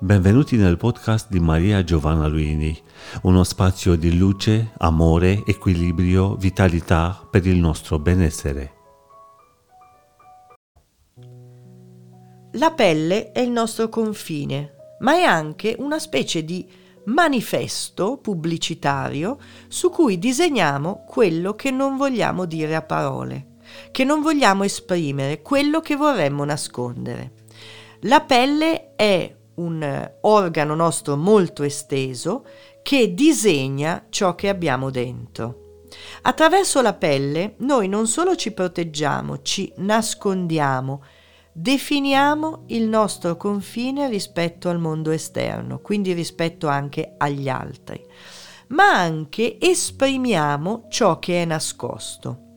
Benvenuti nel podcast di Maria Giovanna Luini, uno spazio di luce, amore, equilibrio, vitalità per il nostro benessere. La pelle è il nostro confine, ma è anche una specie di manifesto pubblicitario su cui disegniamo quello che non vogliamo dire a parole, che non vogliamo esprimere, quello che vorremmo nascondere. La pelle è un organo nostro molto esteso che disegna ciò che abbiamo dentro. Attraverso la pelle noi non solo ci proteggiamo, ci nascondiamo, definiamo il nostro confine rispetto al mondo esterno, quindi rispetto anche agli altri, ma anche esprimiamo ciò che è nascosto.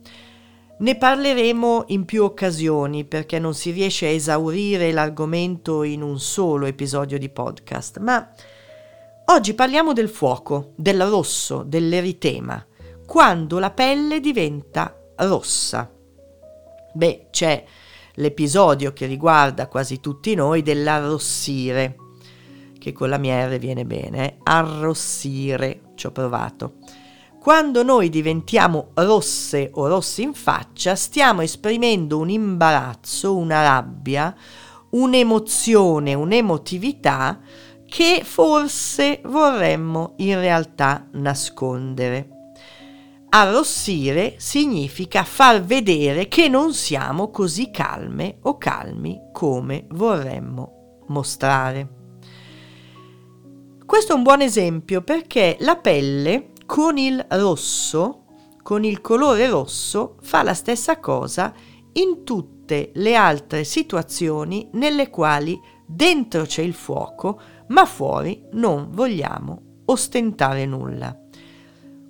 Ne parleremo in più occasioni perché non si riesce a esaurire l'argomento in un solo episodio di podcast, ma oggi parliamo del fuoco, del rosso, dell'eritema, quando la pelle diventa rossa. Beh, c'è l'episodio che riguarda quasi tutti noi dell'arrossire, che con la mia R viene bene, eh? arrossire, ci ho provato. Quando noi diventiamo rosse o rossi in faccia, stiamo esprimendo un imbarazzo, una rabbia, un'emozione, un'emotività che forse vorremmo in realtà nascondere. Arrossire significa far vedere che non siamo così calme o calmi come vorremmo mostrare. Questo è un buon esempio perché la pelle con il rosso, con il colore rosso, fa la stessa cosa in tutte le altre situazioni nelle quali dentro c'è il fuoco, ma fuori non vogliamo ostentare nulla.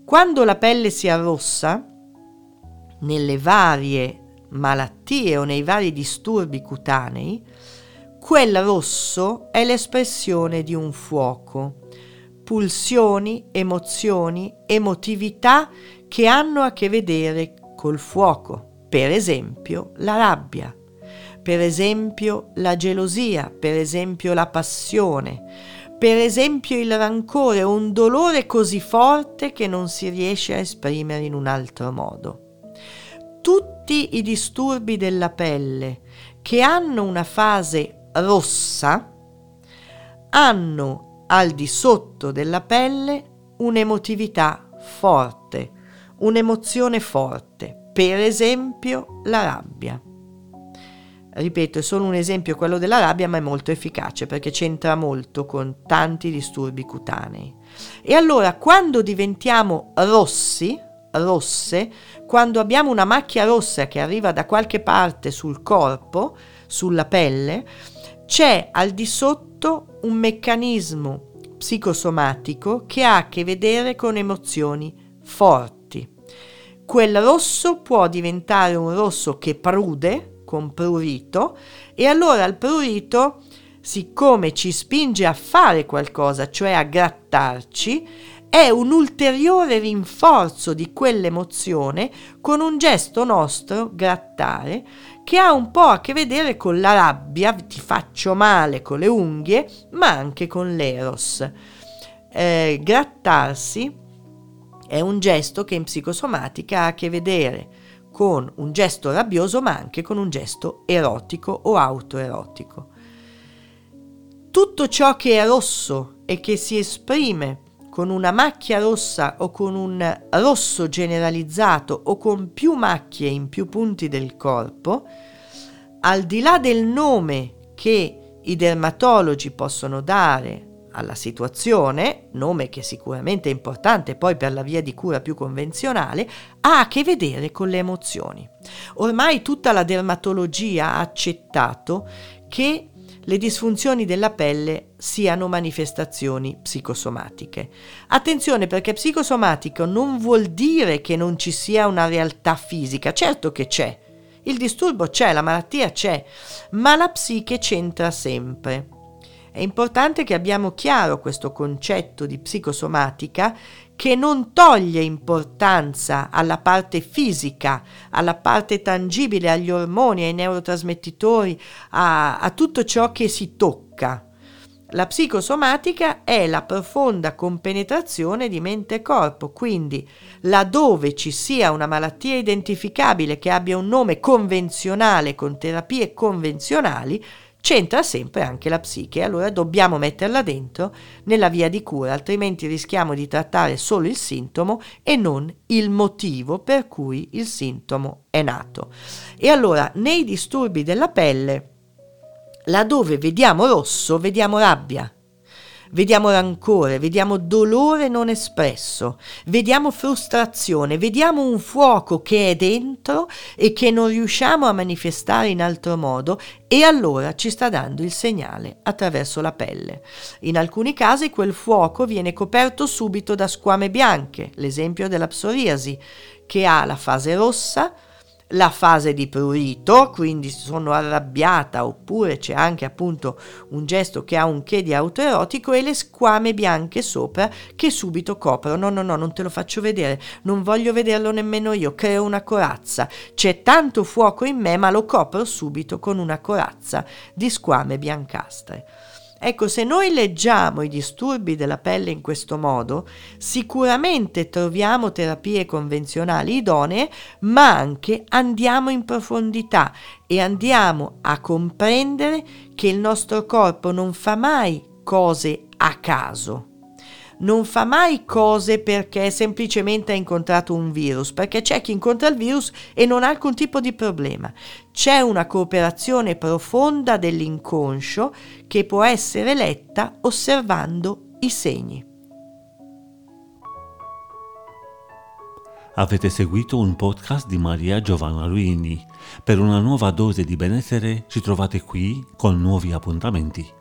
Quando la pelle si arrossa, nelle varie malattie o nei vari disturbi cutanei, quel rosso è l'espressione di un fuoco pulsioni, emozioni, emotività che hanno a che vedere col fuoco, per esempio la rabbia, per esempio la gelosia, per esempio la passione, per esempio il rancore, un dolore così forte che non si riesce a esprimere in un altro modo. Tutti i disturbi della pelle che hanno una fase rossa hanno al di sotto della pelle un'emotività forte, un'emozione forte, per esempio la rabbia. Ripeto, è solo un esempio quello della rabbia, ma è molto efficace perché c'entra molto con tanti disturbi cutanei. E allora, quando diventiamo rossi, rosse, quando abbiamo una macchia rossa che arriva da qualche parte sul corpo, sulla pelle, c'è al di sotto un meccanismo psicosomatico che ha a che vedere con emozioni forti. Quel rosso può diventare un rosso che prude, con prurito, e allora il prurito, siccome ci spinge a fare qualcosa, cioè a grattarci, è un ulteriore rinforzo di quell'emozione con un gesto nostro, grattare, che ha un po' a che vedere con la rabbia, ti faccio male con le unghie, ma anche con l'eros. Eh, grattarsi è un gesto che in psicosomatica ha a che vedere con un gesto rabbioso, ma anche con un gesto erotico o autoerotico. Tutto ciò che è rosso e che si esprime con una macchia rossa o con un rosso generalizzato o con più macchie in più punti del corpo, al di là del nome che i dermatologi possono dare alla situazione, nome che sicuramente è importante poi per la via di cura più convenzionale, ha a che vedere con le emozioni. Ormai tutta la dermatologia ha accettato che le disfunzioni della pelle siano manifestazioni psicosomatiche. Attenzione perché psicosomatico non vuol dire che non ci sia una realtà fisica, certo che c'è. Il disturbo c'è, la malattia c'è, ma la psiche c'entra sempre. È importante che abbiamo chiaro questo concetto di psicosomatica che non toglie importanza alla parte fisica, alla parte tangibile, agli ormoni, ai neurotrasmettitori, a, a tutto ciò che si tocca. La psicosomatica è la profonda compenetrazione di mente e corpo, quindi laddove ci sia una malattia identificabile che abbia un nome convenzionale con terapie convenzionali, c'entra sempre anche la psiche, allora dobbiamo metterla dentro nella via di cura, altrimenti rischiamo di trattare solo il sintomo e non il motivo per cui il sintomo è nato. E allora nei disturbi della pelle Laddove vediamo rosso, vediamo rabbia, vediamo rancore, vediamo dolore non espresso, vediamo frustrazione, vediamo un fuoco che è dentro e che non riusciamo a manifestare in altro modo e allora ci sta dando il segnale attraverso la pelle. In alcuni casi quel fuoco viene coperto subito da squame bianche, l'esempio della psoriasi, che ha la fase rossa, la fase di prurito, quindi sono arrabbiata, oppure c'è anche appunto un gesto che ha un che di autoerotico e le squame bianche sopra che subito coprono. No, no, no, non te lo faccio vedere, non voglio vederlo nemmeno io, creo una corazza. C'è tanto fuoco in me, ma lo copro subito con una corazza di squame biancastre. Ecco, se noi leggiamo i disturbi della pelle in questo modo, sicuramente troviamo terapie convenzionali idonee, ma anche andiamo in profondità e andiamo a comprendere che il nostro corpo non fa mai cose a caso non fa mai cose perché semplicemente ha incontrato un virus, perché c'è chi incontra il virus e non ha alcun tipo di problema. C'è una cooperazione profonda dell'inconscio che può essere letta osservando i segni. Avete seguito un podcast di Maria Giovanna Luini. Per una nuova dose di benessere ci trovate qui con nuovi appuntamenti.